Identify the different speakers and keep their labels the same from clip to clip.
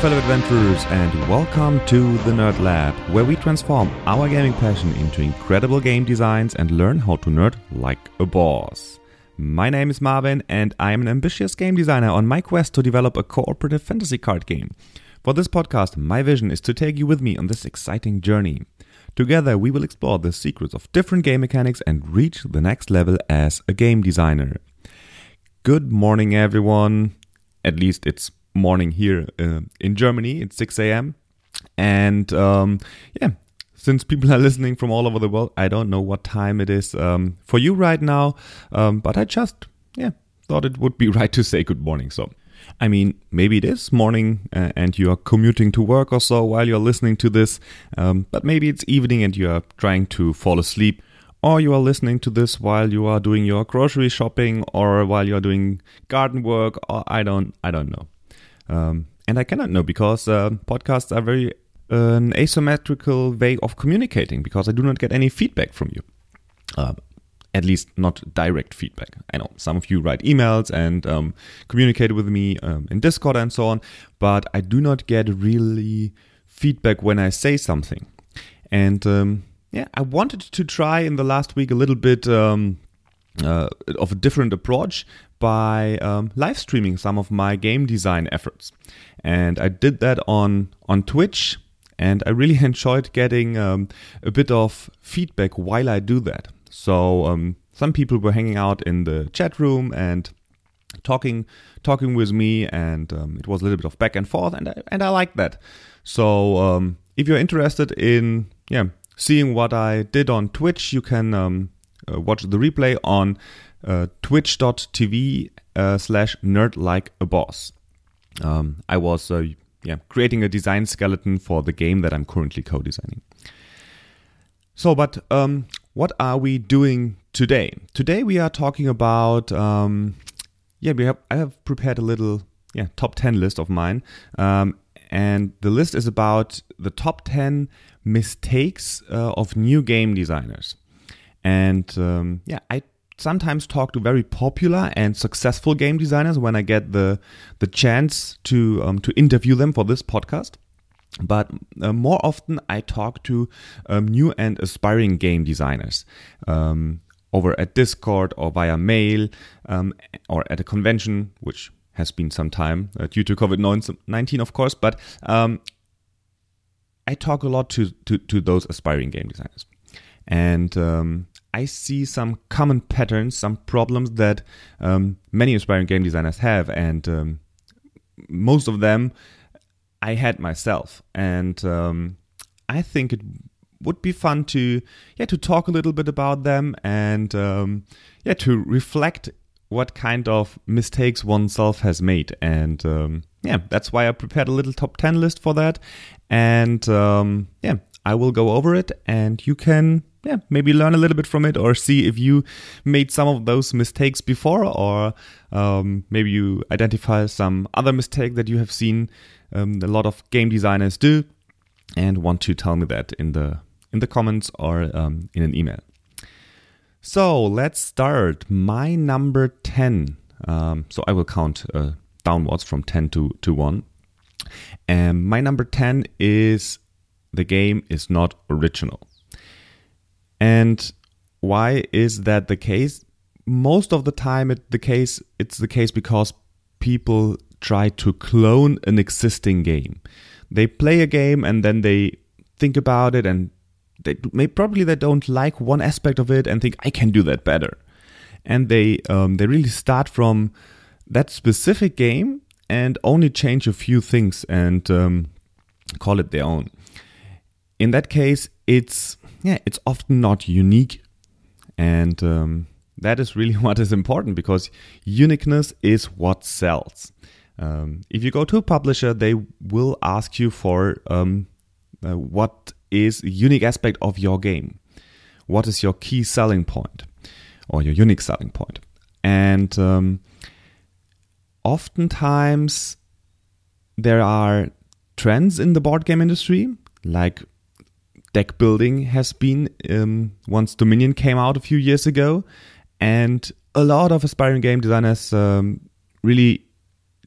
Speaker 1: Fellow adventurers, and welcome to the Nerd Lab, where we transform our gaming passion into incredible game designs and learn how to nerd like a boss. My name is Marvin, and I am an ambitious game designer on my quest to develop a cooperative fantasy card game. For this podcast, my vision is to take you with me on this exciting journey. Together, we will explore the secrets of different game mechanics and reach the next level as a game designer. Good morning, everyone. At least it's morning here uh, in Germany. It's 6 a.m. And um, yeah, since people are listening from all over the world, I don't know what time it is um, for you right now. Um, but I just, yeah, thought it would be right to say good morning. So, I mean, maybe it is morning uh, and you are commuting to work or so while you're listening to this. Um, but maybe it's evening and you are trying to fall asleep or you are listening to this while you are doing your grocery shopping or while you're doing garden work or i don't i don't know um, and I cannot know because uh, podcasts are very uh, an asymmetrical way of communicating because I do not get any feedback from you. Uh, at least not direct feedback. I know some of you write emails and um, communicate with me um, in Discord and so on, but I do not get really feedback when I say something. And um, yeah, I wanted to try in the last week a little bit um, uh, of a different approach by um, live streaming some of my game design efforts. And I did that on, on Twitch, and I really enjoyed getting um, a bit of feedback while I do that. So um, some people were hanging out in the chat room and talking talking with me, and um, it was a little bit of back and forth, and I, and I like that. So um, if you're interested in yeah seeing what I did on Twitch, you can um, uh, watch the replay on uh, twitch.tv uh, slash nerd like a boss. Um, I was uh, yeah creating a design skeleton for the game that I'm currently co-designing. So, but um, what are we doing today? Today we are talking about um, yeah we have I have prepared a little yeah top ten list of mine. Um, and the list is about the top 10 mistakes uh, of new game designers. And um, yeah, I sometimes talk to very popular and successful game designers when I get the the chance to um, to interview them for this podcast. But uh, more often, I talk to um, new and aspiring game designers um, over at Discord or via mail um, or at a convention, which has been some time uh, due to COVID 19, of course. But um, I talk a lot to, to, to those aspiring game designers. And um, I see some common patterns, some problems that um, many aspiring game designers have, and um, most of them I had myself. And um, I think it would be fun to yeah to talk a little bit about them and um, yeah to reflect what kind of mistakes oneself has made and um, yeah that's why i prepared a little top 10 list for that and um, yeah i will go over it and you can yeah, maybe learn a little bit from it or see if you made some of those mistakes before or um, maybe you identify some other mistake that you have seen um, a lot of game designers do and want to tell me that in the in the comments or um, in an email. So let's start. My number 10. Um, so I will count uh, downwards from 10 to, to 1. And my number 10 is the game is not original. And why is that the case? Most of the time, it, the case it's the case because people try to clone an existing game. They play a game and then they think about it and they may probably they don't like one aspect of it and think I can do that better. And they um, they really start from that specific game and only change a few things and um, call it their own. In that case, it's yeah, it's often not unique. And um, that is really what is important because uniqueness is what sells. Um, if you go to a publisher, they will ask you for um, uh, what is a unique aspect of your game. What is your key selling point or your unique selling point? And um, oftentimes there are trends in the board game industry, like deck building has been um, once Dominion came out a few years ago, and a lot of aspiring game designers um, really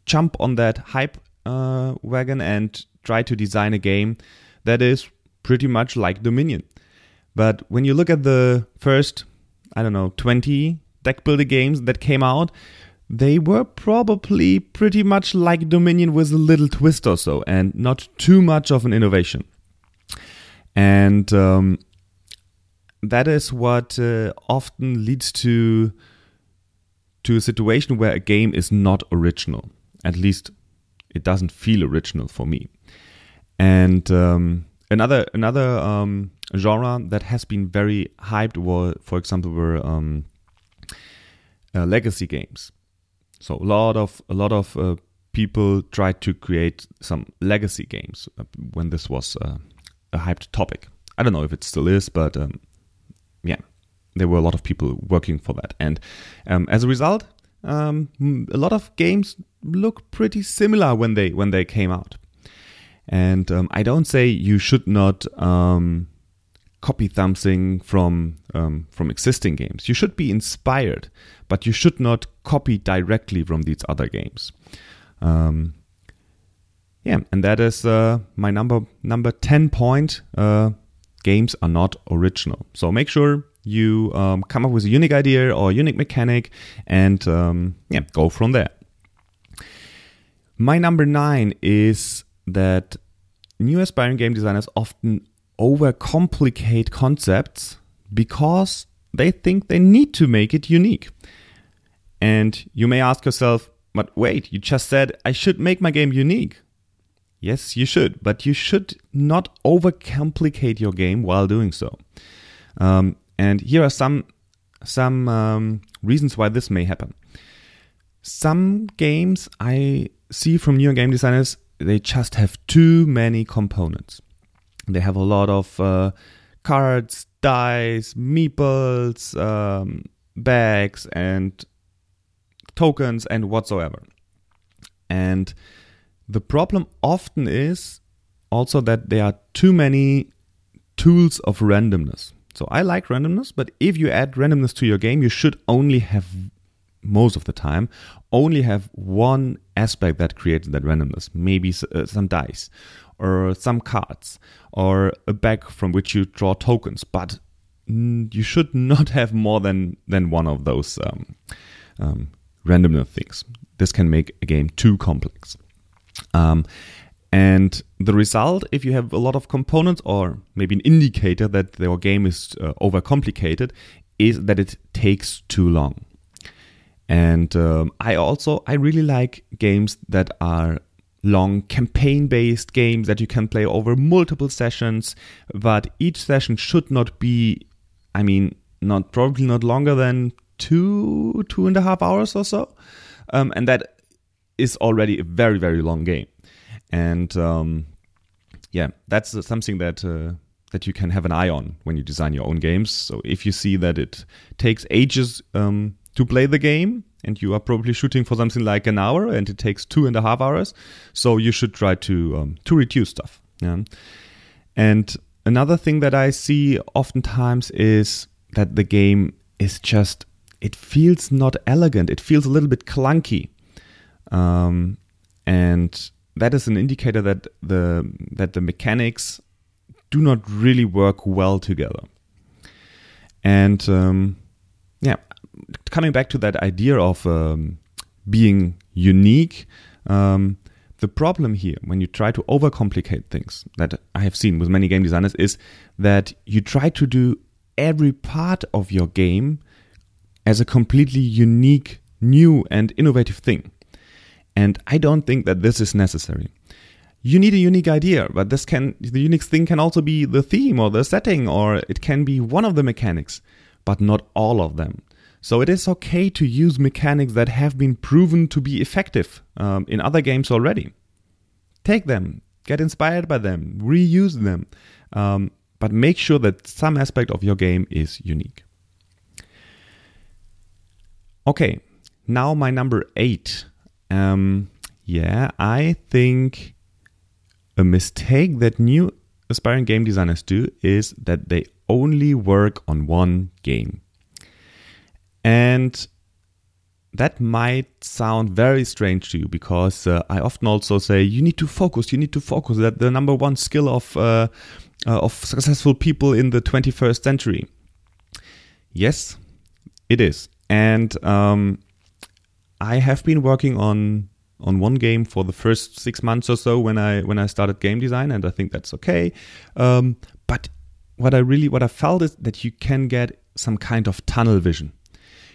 Speaker 1: jump on that hype uh, wagon and try to design a game that is pretty much like Dominion. But when you look at the first, I don't know, 20 deck builder games that came out, they were probably pretty much like Dominion with a little twist or so and not too much of an innovation. And um, that is what uh, often leads to to a situation where a game is not original. At least it doesn't feel original for me. And um, another another um, genre that has been very hyped was, for example, were um, uh, legacy games. So a lot of a lot of uh, people tried to create some legacy games uh, when this was uh, a hyped topic. I don't know if it still is, but um, yeah, there were a lot of people working for that, and um, as a result, um, a lot of games look pretty similar when they when they came out. And um, I don't say you should not um, copy something from um, from existing games. You should be inspired, but you should not copy directly from these other games. Yeah, and that is uh, my number number ten point. Uh, games are not original, so make sure you um, come up with a unique idea or unique mechanic, and um, yeah, go from there. My number nine is that new aspiring game designers often overcomplicate concepts because they think they need to make it unique. And you may ask yourself, but wait, you just said I should make my game unique. Yes, you should, but you should not overcomplicate your game while doing so. Um, and here are some some um, reasons why this may happen. Some games I see from new game designers they just have too many components. They have a lot of uh, cards, dice, meeples, um, bags, and tokens, and whatsoever. And the problem often is also that there are too many tools of randomness. So I like randomness, but if you add randomness to your game, you should only have most of the time only have one aspect that creates that randomness. Maybe uh, some dice or some cards or a bag from which you draw tokens but you should not have more than than one of those um, um, randomness things. This can make a game too complex um, and the result, if you have a lot of components or maybe an indicator that your game is uh, overcomplicated, is that it takes too long. And um, I also I really like games that are long campaign based games that you can play over multiple sessions, but each session should not be, I mean, not probably not longer than two two and a half hours or so, um, and that is already a very very long game, and um, yeah, that's something that. Uh, that you can have an eye on when you design your own games. So if you see that it takes ages um, to play the game and you are probably shooting for something like an hour and it takes two and a half hours so you should try to um, to reduce stuff yeah and another thing that i see oftentimes is that the game is just it feels not elegant it feels a little bit clunky um, and that is an indicator that the that the mechanics do not really work well together and um, yeah coming back to that idea of um, being unique, um, the problem here when you try to overcomplicate things that I have seen with many game designers is that you try to do every part of your game as a completely unique, new, and innovative thing. And I don't think that this is necessary. You need a unique idea, but this can the unique thing can also be the theme or the setting, or it can be one of the mechanics, but not all of them. So it is okay to use mechanics that have been proven to be effective um, in other games already. Take them, get inspired by them, reuse them, um, but make sure that some aspect of your game is unique. Okay, now my number eight. Um, yeah, I think a mistake that new aspiring game designers do is that they only work on one game. And that might sound very strange to you because uh, I often also say you need to focus. You need to focus. That the number one skill of uh, uh, of successful people in the 21st century. Yes, it is, and um, I have been working on on one game for the first six months or so when I when I started game design, and I think that's okay. Um, but what I really what I felt is that you can get some kind of tunnel vision.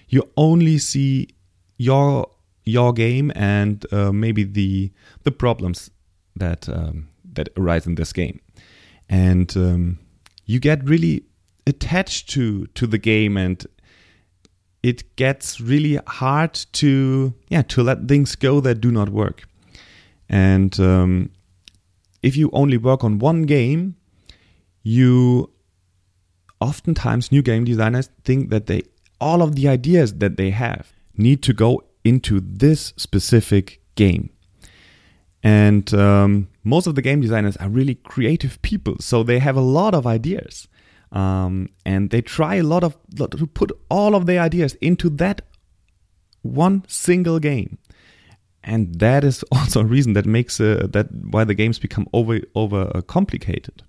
Speaker 1: You only see your your game and uh, maybe the the problems that um, that arise in this game, and um, you get really attached to to the game and it gets really hard to yeah to let things go that do not work. And um, if you only work on one game you oftentimes new game designers think that they all of the ideas that they have need to go into this specific game. And um, most of the game designers are really creative people so they have a lot of ideas um, and they try a lot of to put all of their ideas into that one single game. And that is also a reason that makes uh, that why the games become over over uh, complicated.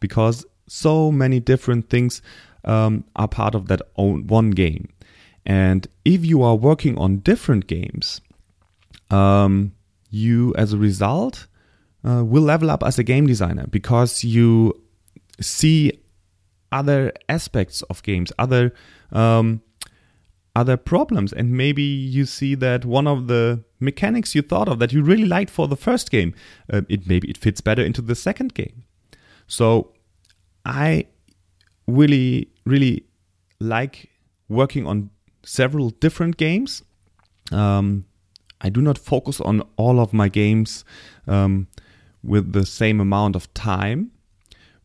Speaker 1: Because so many different things um, are part of that own one game. And if you are working on different games um, you as a result uh, will level up as a game designer because you see other aspects of games, other um, other problems, and maybe you see that one of the mechanics you thought of that you really liked for the first game, uh, it maybe it fits better into the second game. So I really really like working on several different games. Um, I do not focus on all of my games um, with the same amount of time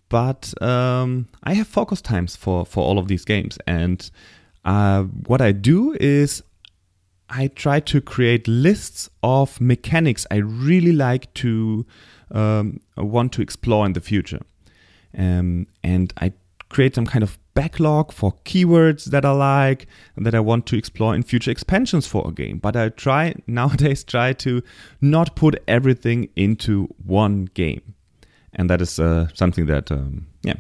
Speaker 1: but um, I have focus times for for all of these games, and uh, what I do is I try to create lists of mechanics I really like to um, want to explore in the future, um, and I create some kind of backlog for keywords that I like that I want to explore in future expansions for a game. But I try nowadays try to not put everything into one game and that is uh, something that um, yeah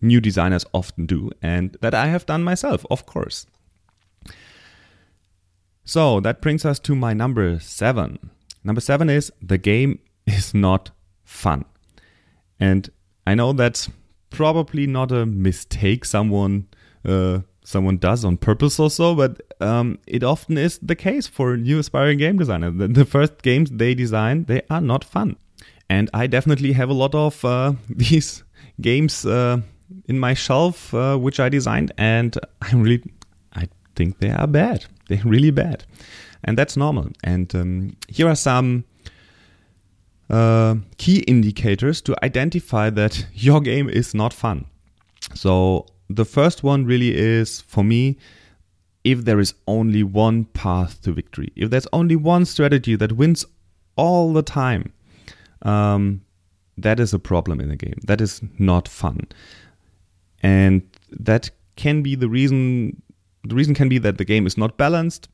Speaker 1: new designers often do and that I have done myself of course so that brings us to my number 7 number 7 is the game is not fun and I know that's probably not a mistake someone uh, someone does on purpose or so, but um, it often is the case for new aspiring game designers. The, the, first games they design, they are not fun. And I definitely have a lot of uh, these games uh, in my shelf, uh, which I designed, and I really, I think they are bad. They're really bad, and that's normal. And um, here are some uh, key indicators to identify that your game is not fun. So the first one really is for me if there is only one path to victory, if there's only one strategy that wins all the time, um, that is a problem in the game. That is not fun, and that can be the reason. The reason can be that the game is not balanced,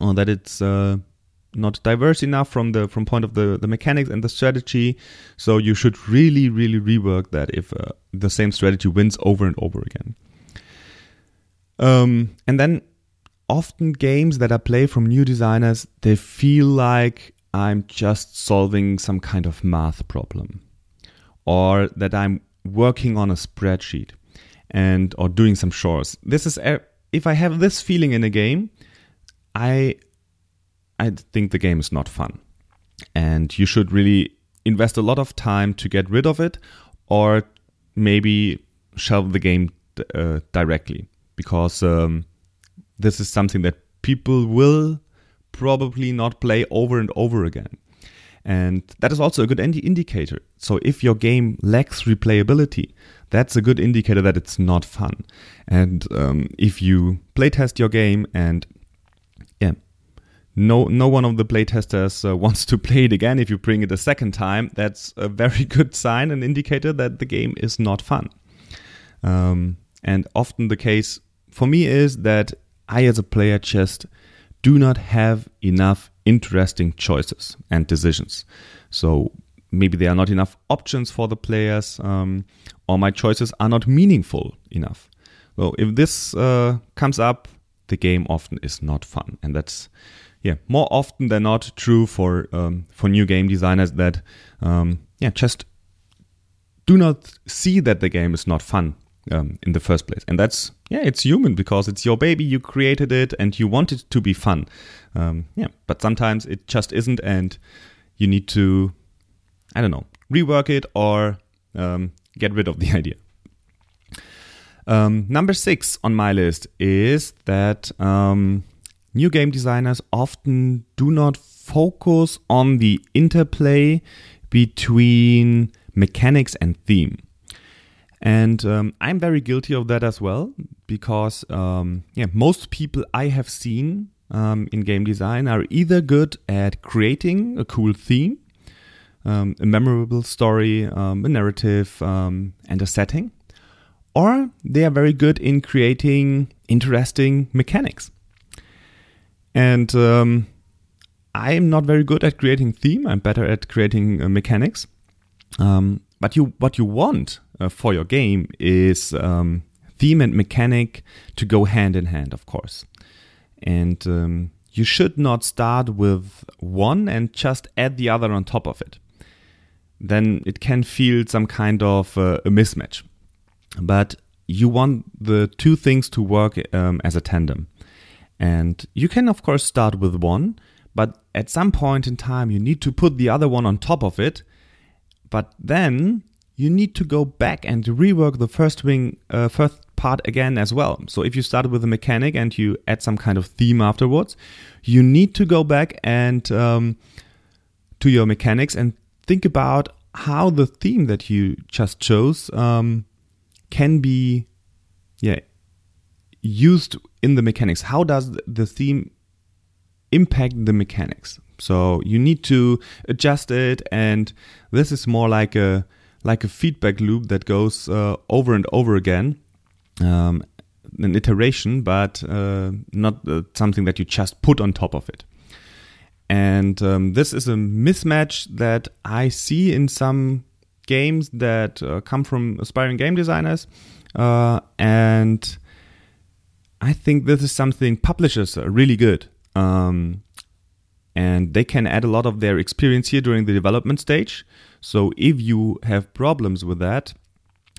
Speaker 1: or that it's uh, not diverse enough from the from point of the the mechanics and the strategy. So you should really, really rework that if uh, the same strategy wins over and over again. Um, and then often games that I play from new designers, they feel like I'm just solving some kind of math problem or that I'm working on a spreadsheet and or doing some chores. This is if I have this feeling in a game, I I think the game is not fun. And you should really invest a lot of time to get rid of it or maybe shelve the game uh, directly because um, this is something that people will probably not play over and over again. And that is also a good indi- indicator. So if your game lacks replayability, that's a good indicator that it's not fun. And um, if you playtest your game and yeah, no no one of the playtesters uh, wants to play it again if you bring it a second time, that's a very good sign and indicator that the game is not fun. Um, and often the case for me is that I as a player just do not have enough interesting choices and decisions. So maybe there are not enough options for the players, um, or my choices are not meaningful enough. So if this uh, comes up, the game often is not fun, and that's yeah more often than not true for um, for new game designers that um, yeah just do not see that the game is not fun um, in the first place. And that's, yeah, it's human because it's your baby, you created it and you want it to be fun. Um, yeah, but sometimes it just isn't and you need to, I don't know, rework it or um, get rid of the idea. Um, number six on my list is that um, new game designers often do not focus on the interplay between mechanics and theme. And um, I'm very guilty of that as well because um, yeah, most people I have seen um, in game design are either good at creating a cool theme, um, a memorable story, um, a narrative, um, and a setting, or they are very good in creating interesting mechanics. And I'm not very good at creating theme. I'm better at creating uh, mechanics. Um, but you, what you want uh, for your game is um, theme and mechanic to go hand in hand, of course. And um, you should not start with one and just add the other on top of it. Then it can feel some kind of uh, a mismatch. But you want the two things to work um, as a tandem. And you can, of course, start with one, but at some point in time, you need to put the other one on top of it but then you need to go back and rework the first wing, uh, first part again as well. So if you started with a mechanic and you add some kind of theme afterwards, you need to go back and um, to your mechanics and think about how the theme that you just chose um, can be, yeah, used in the mechanics. How does the theme impact the mechanics? So you need to adjust it, and this is more like a like a feedback loop that goes uh, over and over again, um, an iteration, but uh, not uh, something that you just put on top of it. And um, this is a mismatch that I see in some games that uh, come from aspiring game designers, uh, and I think this is something publishers are really good. Um, and they can add a lot of their experience here during the development stage. So if you have problems with that,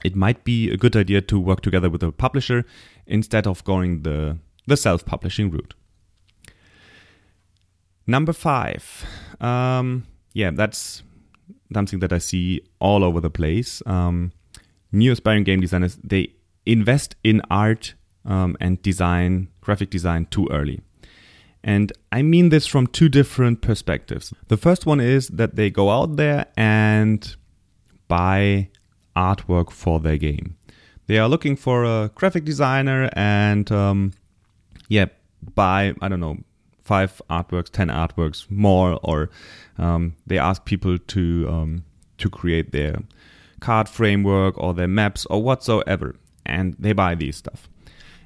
Speaker 1: it might be a good idea to work together with a publisher instead of going the, the self publishing route. Number five. Um, yeah, that's something that I see all over the place. Um, new aspiring game designers, they invest in art um, and design, graphic design too early. And I mean this from two different perspectives. The first one is that they go out there and buy artwork for their game. They are looking for a graphic designer and, um, yeah, buy, I don't know, five artworks, 10 artworks more, or um, they ask people to, um, to create their card framework or their maps or whatsoever. And they buy these stuff.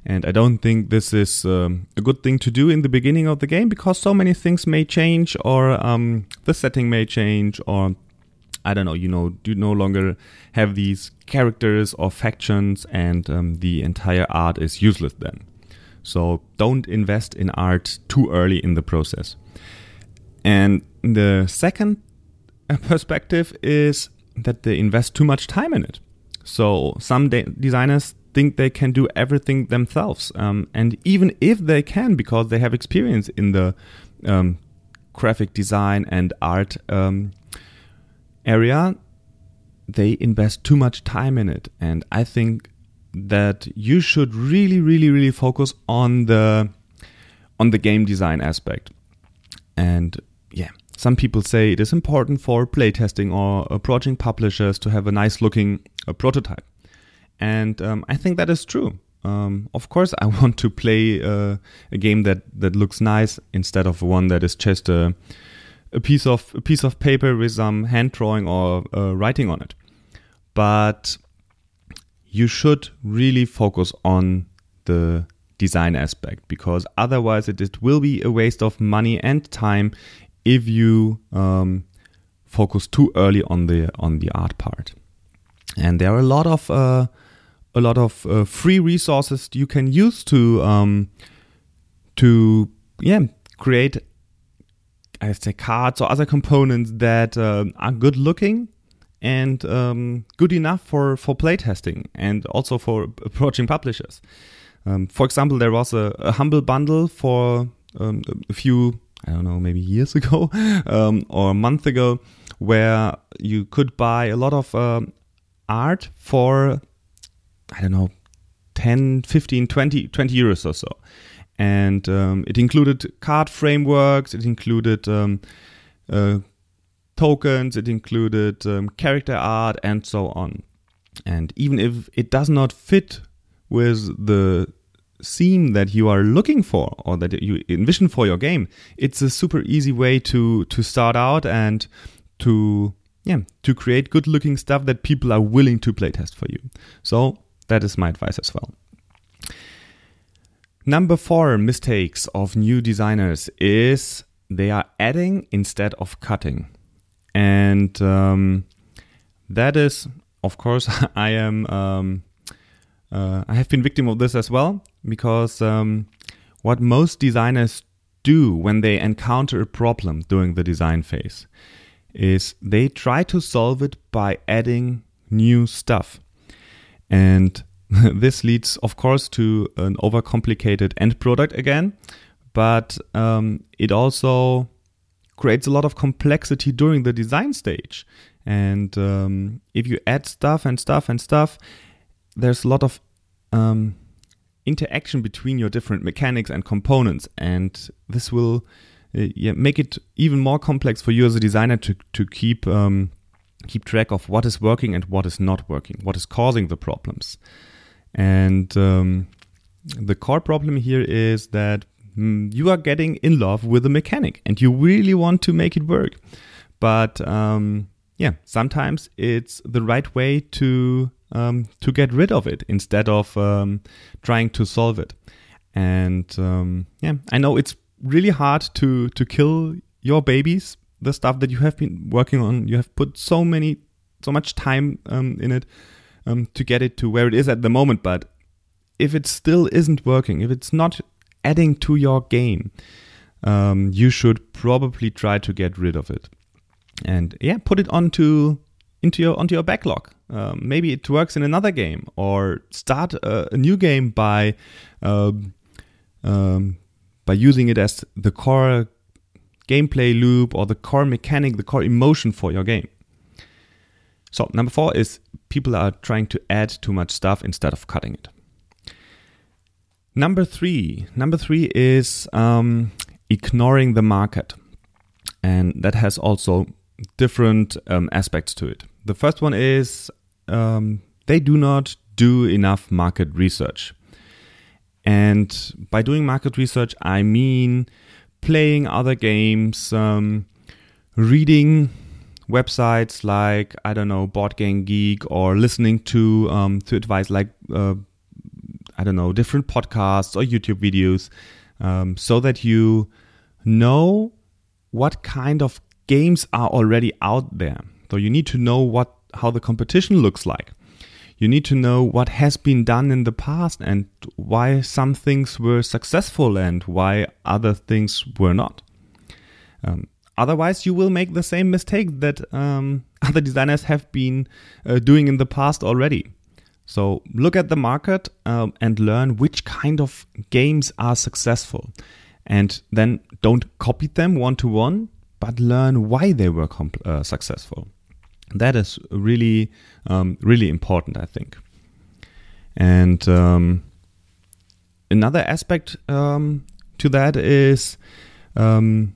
Speaker 1: And I don't think this is um, a good thing to do in the beginning of the game because so many things may change, or um, the setting may change, or I don't know, you know, you no longer have these characters or factions, and um, the entire art is useless then. So don't invest in art too early in the process. And the second uh, perspective is that they invest too much time in it. So some de- designers think they can do everything themselves. Um, and even if they can, because they have experience in the um, graphic design and art um, area, they invest too much time in it. And I think that you should really, really, really focus on the on the game design aspect. And yeah, some people say it is important for playtesting or approaching publishers to have a nice looking uh, prototype. And um, I think that is true. Um, of course, I want to play uh, a game that, that looks nice instead of one that is just a, a piece of a piece of paper with some hand drawing or uh, writing on it. But you should really focus on the design aspect because otherwise it, it will be a waste of money and time if you um, focus too early on the on the art part. And there are a lot of uh, a lot of uh, free resources you can use to um, to yeah create I say cards or other components that uh, are good looking and um, good enough for for playtesting and also for approaching publishers. Um, for example, there was a, a humble bundle for um, a few I don't know maybe years ago um, or a month ago where you could buy a lot of um, art for I don't know 10, 15, 20, 20 euros or so. And um, it included card frameworks, it included um, uh, tokens, it included um, character art, and so on. And even if it does not fit with the theme that you are looking for or that you envision for your game, it's a super easy way to to start out and to yeah to create good looking stuff that people are willing to playtest for you. So that is my advice as well. Number four mistakes of new designers is they are adding instead of cutting. And um, that is, of course, I am, um, uh, I have been victim of this as well because um, what most designers do when they encounter a problem during the design phase is they try to solve it by adding new stuff. And this leads, of course, to an overcomplicated end product again, but um, it also creates a lot of complexity during the design stage. And um, if you add stuff and stuff and stuff, there's a lot of um, interaction between your different mechanics and components, and this will uh, yeah, make it even more complex for you as a designer to to keep um, keep track of what is working and what is not working, what is causing the problems. And um, the core problem here is that mm, you are getting in love with the mechanic and you really want to make it work. But um, yeah, sometimes it's the right way to um, to get rid of it instead of um, trying to solve it. And um, yeah, I know it's really hard to to kill your babies, the stuff that you have been working on. You have put so many, so much time um, in it um, to get it to where it is at the moment. But if it still isn't working, if it's not adding to your game, um, you should probably try to get rid of it. And yeah, put it onto into your onto your backlog. Um, maybe it works in another game, or start a, a new game by um, um, by using it as the core gameplay loop or the core mechanic, the core emotion for your game. So number four is people are trying to add too much stuff instead of cutting it. Number three, number three is um, ignoring the market, and that has also different um, aspects to it. The first one is um, they do not do enough market research, and by doing market research, I mean playing other games, um, reading websites like I don't know Board Game Geek or listening to um, to advice like uh, I don't know different podcasts or YouTube videos, um, so that you know what kind of games are already out there. So you need to know what how the competition looks like. You need to know what has been done in the past and why some things were successful and why other things were not. Um, Otherwise, you will make the same mistake that um, other designers have been uh, doing in the past already. So look at the market um, and learn which kind of games are successful. And then don't copy them one to one, but learn why they were uh, successful. That is really, um, really important, I think. And um, another aspect um, to that is um,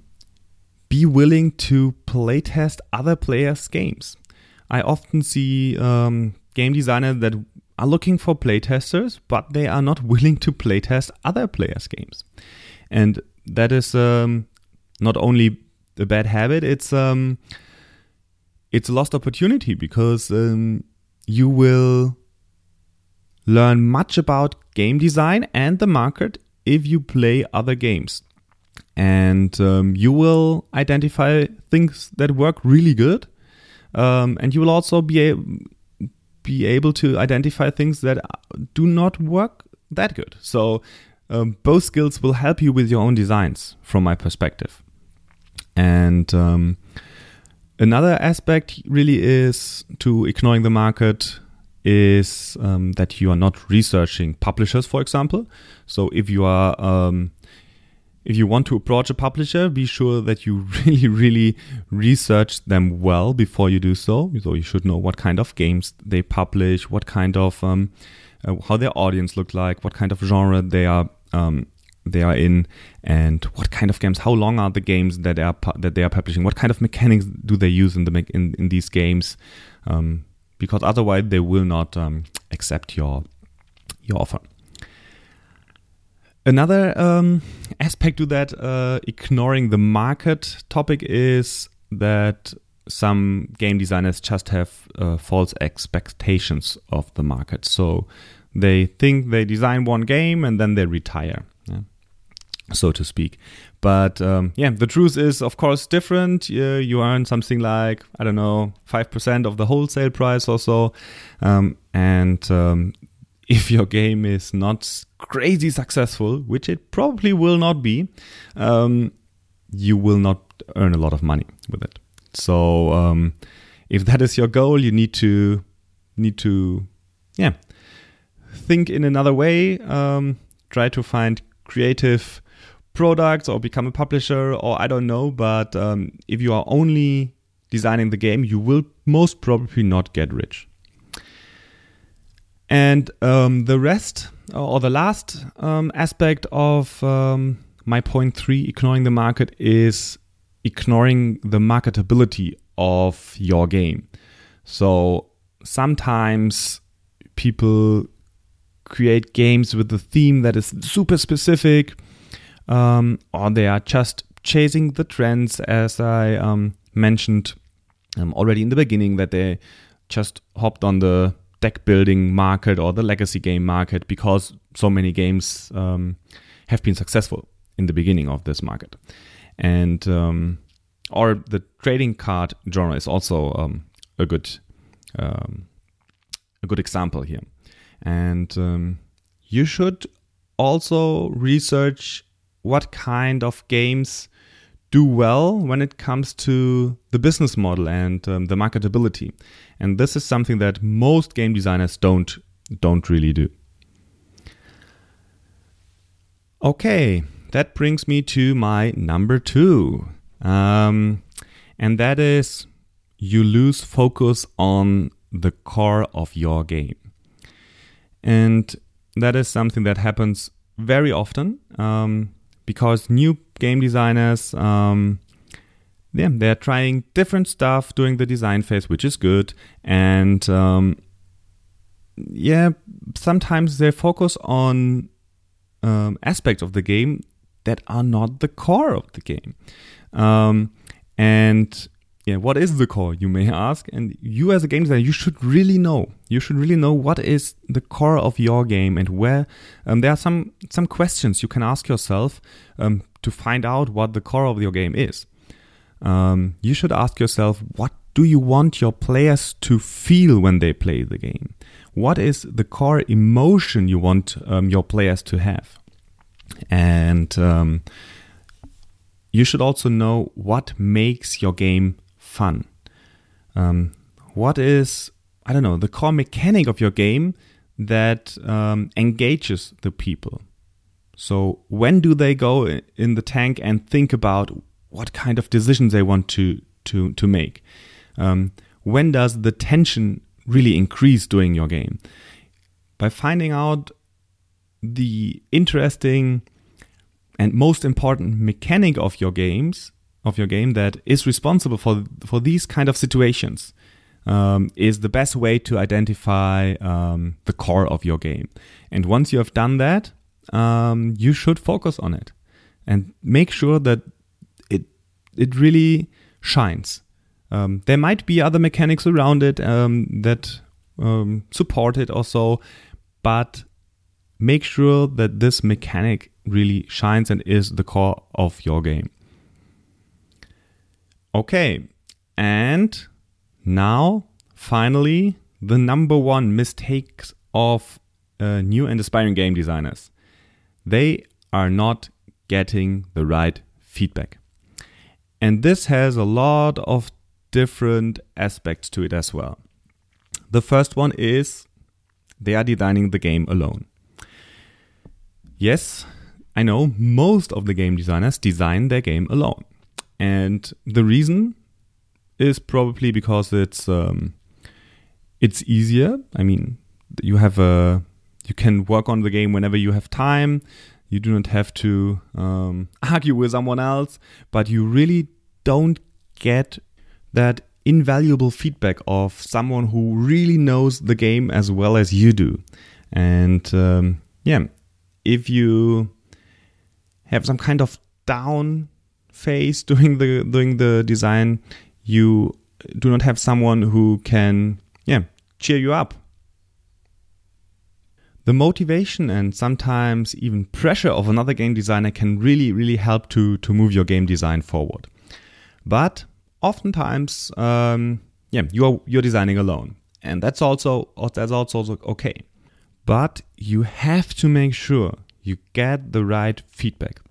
Speaker 1: be willing to playtest other players' games. I often see um, game designers that are looking for playtesters, but they are not willing to playtest other players' games. And that is um, not only a bad habit, it's um, it's a lost opportunity because um, you will learn much about game design and the market if you play other games. And um, you will identify things that work really good. Um, and you will also be, be able to identify things that do not work that good. So um, both skills will help you with your own designs, from my perspective. And um, another aspect really is to ignoring the market is um, that you are not researching publishers, for example. So if you are um, if you want to approach a publisher, be sure that you really, really research them well before you do so. So you should know what kind of games they publish, what kind of um, uh, how their audience look like, what kind of genre they are um, they are in, and what kind of games. How long are the games that they are pu- that they are publishing? What kind of mechanics do they use in the me- in in these games? Um, because otherwise, they will not um, accept your your offer. Another um, aspect to that, uh, ignoring the market topic, is that some game designers just have uh, false expectations of the market. So they think they design one game and then they retire, yeah, so to speak. But um, yeah, the truth is, of course, different. Uh, you earn something like, I don't know, 5% of the wholesale price or so. Um, and um, if your game is not crazy successful, which it probably will not be, um, you will not earn a lot of money with it. So um, if that is your goal, you need to need to yeah think in another way. Um, try to find creative products or become a publisher or I don't know. But um, if you are only designing the game, you will most probably not get rich. And um, the rest, or the last um, aspect of um, my point three, ignoring the market, is ignoring the marketability of your game. So sometimes people create games with a theme that is super specific, um, or they are just chasing the trends, as I um, mentioned um, already in the beginning, that they just hopped on the deck building market or the legacy game market because so many games um, have been successful in the beginning of this market. And um, or the trading card genre is also um, a good um, a good example here. And um, you should also research what kind of games do well when it comes to the business model and um, the marketability. And this is something that most game designers don't don't really do. Okay, that brings me to my number two, um, and that is you lose focus on the core of your game, and that is something that happens very often um, because new game designers um, yeah, they're trying different stuff during the design phase, which is good. And um, yeah, sometimes they focus on um, aspects of the game that are not the core of the game. Um, and yeah, what is the core, you may ask? And you, as a game designer, you should really know. You should really know what is the core of your game and where. Um, there are some some questions you can ask yourself um, to find out what the core of your game is um, you should ask yourself what do you want your players to feel when they play the game? What is the core emotion you want um, your players to have? And um, you should also know what makes your game fun. Um, what is, I don't know, the core mechanic of your game that um, engages the people? So, when do they go in the tank and think about what kind of decisions they want to to to make. Um, when does the tension really increase during your game? By finding out the interesting and most important mechanic of your games of your game that is responsible for for these kind of situations um, is the best way to identify um, the core of your game. And once you have done that, um, you should focus on it and make sure that it really shines. Um, there might be other mechanics around it um, that um, support it also, but make sure that this mechanic really shines and is the core of your game. Okay, and now finally the number one mistakes of uh, new and aspiring game designers. They are not getting the right feedback. And this has a lot of different aspects to it as well. The first one is they are designing the game alone. Yes, I know most of the game designers design their game alone. And the reason is probably because it's um, it's easier. I mean, you have a you can work on the game whenever you have time. You do not have to um, argue with someone else, but you really don't get that invaluable feedback of someone who really knows the game as well as you do. And um, yeah, if you have some kind of down phase doing the doing the design, you do not have someone who can yeah cheer you up. The motivation and sometimes even pressure of another game designer can really really help to to move your game design forward. But oftentimes, um, yeah, you're you're designing alone, and that's also that's also okay. But you have to make sure you get the right feedback,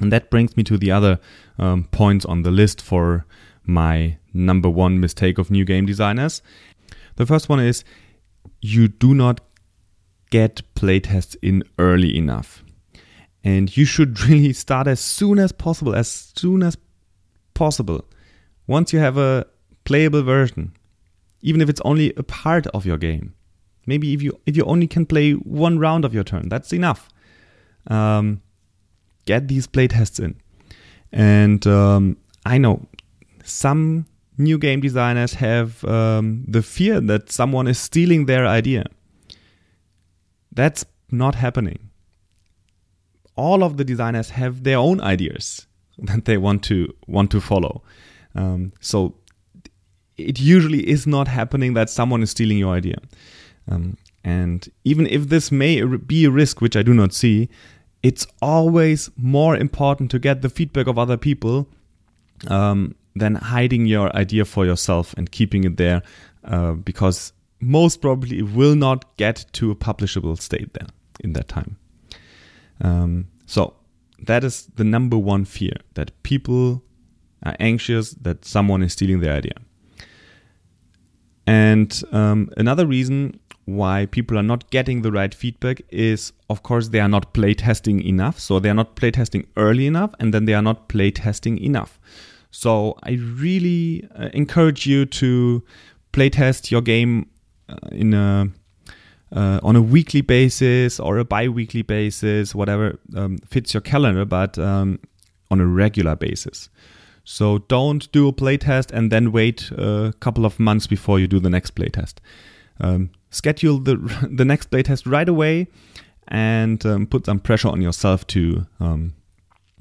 Speaker 1: and that brings me to the other um, points on the list for my number one mistake of new game designers. The first one is you do not get playtests in early enough. And you should really start as soon as possible, as soon as possible. Once you have a playable version, even if it's only a part of your game. Maybe if you if you only can play one round of your turn, that's enough. Um, get these playtests in, and um, I know some new game designers have um, the fear that someone is stealing their idea. That's not happening. All of the designers have their own ideas that they want to want to follow. Um, so it usually is not happening that someone is stealing your idea. Um, and even if this may be a risk, which I do not see, it's always more important to get the feedback of other people um, than hiding your idea for yourself and keeping it there, uh, because most probably it will not get to a publishable state then in that time. Um, so that is the number one fear that people are anxious that someone is stealing their idea. And um, another reason why people are not getting the right feedback is, of course, they are not playtesting enough. So they are not playtesting early enough, and then they are not playtesting enough. So I really uh, encourage you to playtest your game uh, in a uh, on a weekly basis or a bi-weekly basis, whatever um, fits your calendar, but um, on a regular basis. So don't do a playtest and then wait a couple of months before you do the next playtest. Um, schedule the the next playtest right away and um, put some pressure on yourself to um,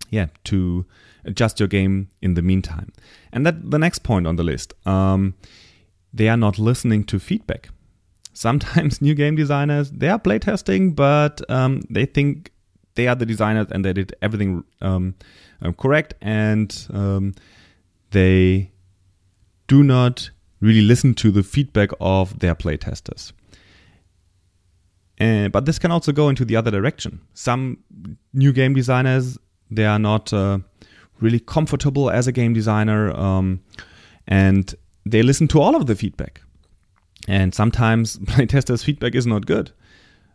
Speaker 1: yeah to adjust your game in the meantime. And that the next point on the list. Um, they are not listening to feedback. Sometimes new game designers they are playtesting, but um, they think they are the designers and they did everything um, um, correct, and um, they do not really listen to the feedback of their playtesters. Uh, but this can also go into the other direction. Some new game designers they are not uh, really comfortable as a game designer, um, and they listen to all of the feedback. And sometimes playtesters' feedback is not good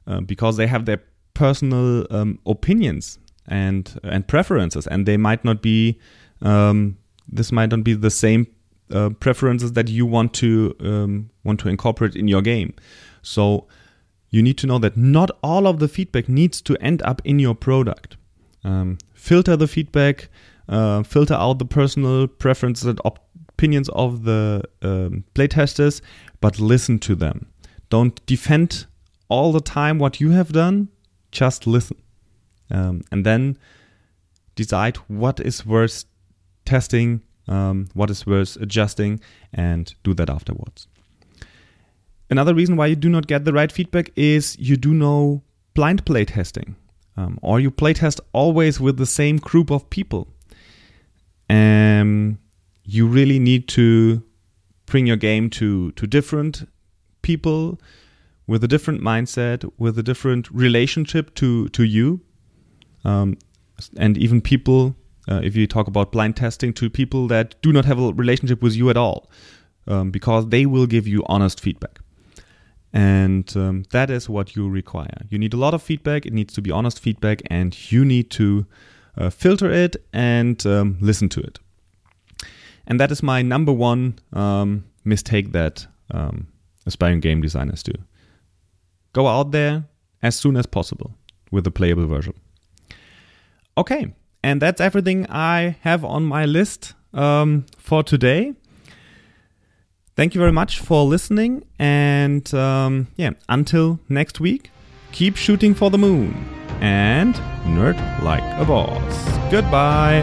Speaker 1: uh, because they have their personal um, opinions and and preferences, and they might not be. Um, this might not be the same uh, preferences that you want to um, want to incorporate in your game. So you need to know that not all of the feedback needs to end up in your product. Um, filter the feedback, uh, filter out the personal preferences and op- opinions of the um, playtesters, but listen to them. Don't defend all the time what you have done. Just listen um, and then decide what is worth testing, um, what is worth adjusting, and do that afterwards. another reason why you do not get the right feedback is you do no blind play testing, um, or you play test always with the same group of people. Um, you really need to bring your game to to different people with a different mindset, with a different relationship to to you, um, and even people. Uh, if you talk about blind testing to people that do not have a relationship with you at all, um, because they will give you honest feedback. And um, that is what you require. You need a lot of feedback. It needs to be honest feedback, and you need to uh, filter it and um, listen to it. And that is my number one um, mistake that um, aspiring game designers do. Go out there as soon as possible with a playable version. Okay, and that's everything I have on my list um, for today. Thank you very much for listening, and um, yeah, until next week, keep shooting for the moon and nerd like a boss. Goodbye.